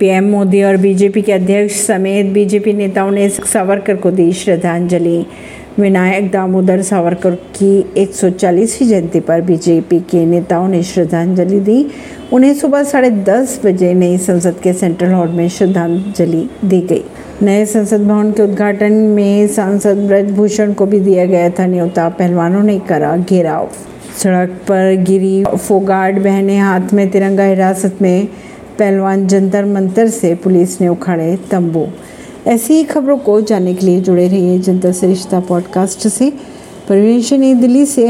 PM Modi और BJP के अध्यक्ष समेत बीजेपी नेताओं ने सावरकर को दी श्रद्धांजलि। विनायक दामोदर सावरकर की 140वीं जयंती पर बीजेपी के नेताओं ने श्रद्धांजलि दी। उन्हें सुबह साढ़े दस बजे नई संसद के सेंट्रल हॉल में श्रद्धांजलि दी गई। नए संसद भवन के उद्घाटन में सांसद ब्रजभूषण को भी दिया गया था न्योता। पहलवानों ने करा घेराव। सड़क पर गिरी फोगार्ड बहने हाथ में तिरंगा हिरासत में पहलवान जंतर मंतर से पुलिस ने उखाड़े तंबू। ऐसी ही खबरों को जानने के लिए जुड़े रहिए जनता से रिश्ता पॉडकास्ट से। परवीन दिल्ली से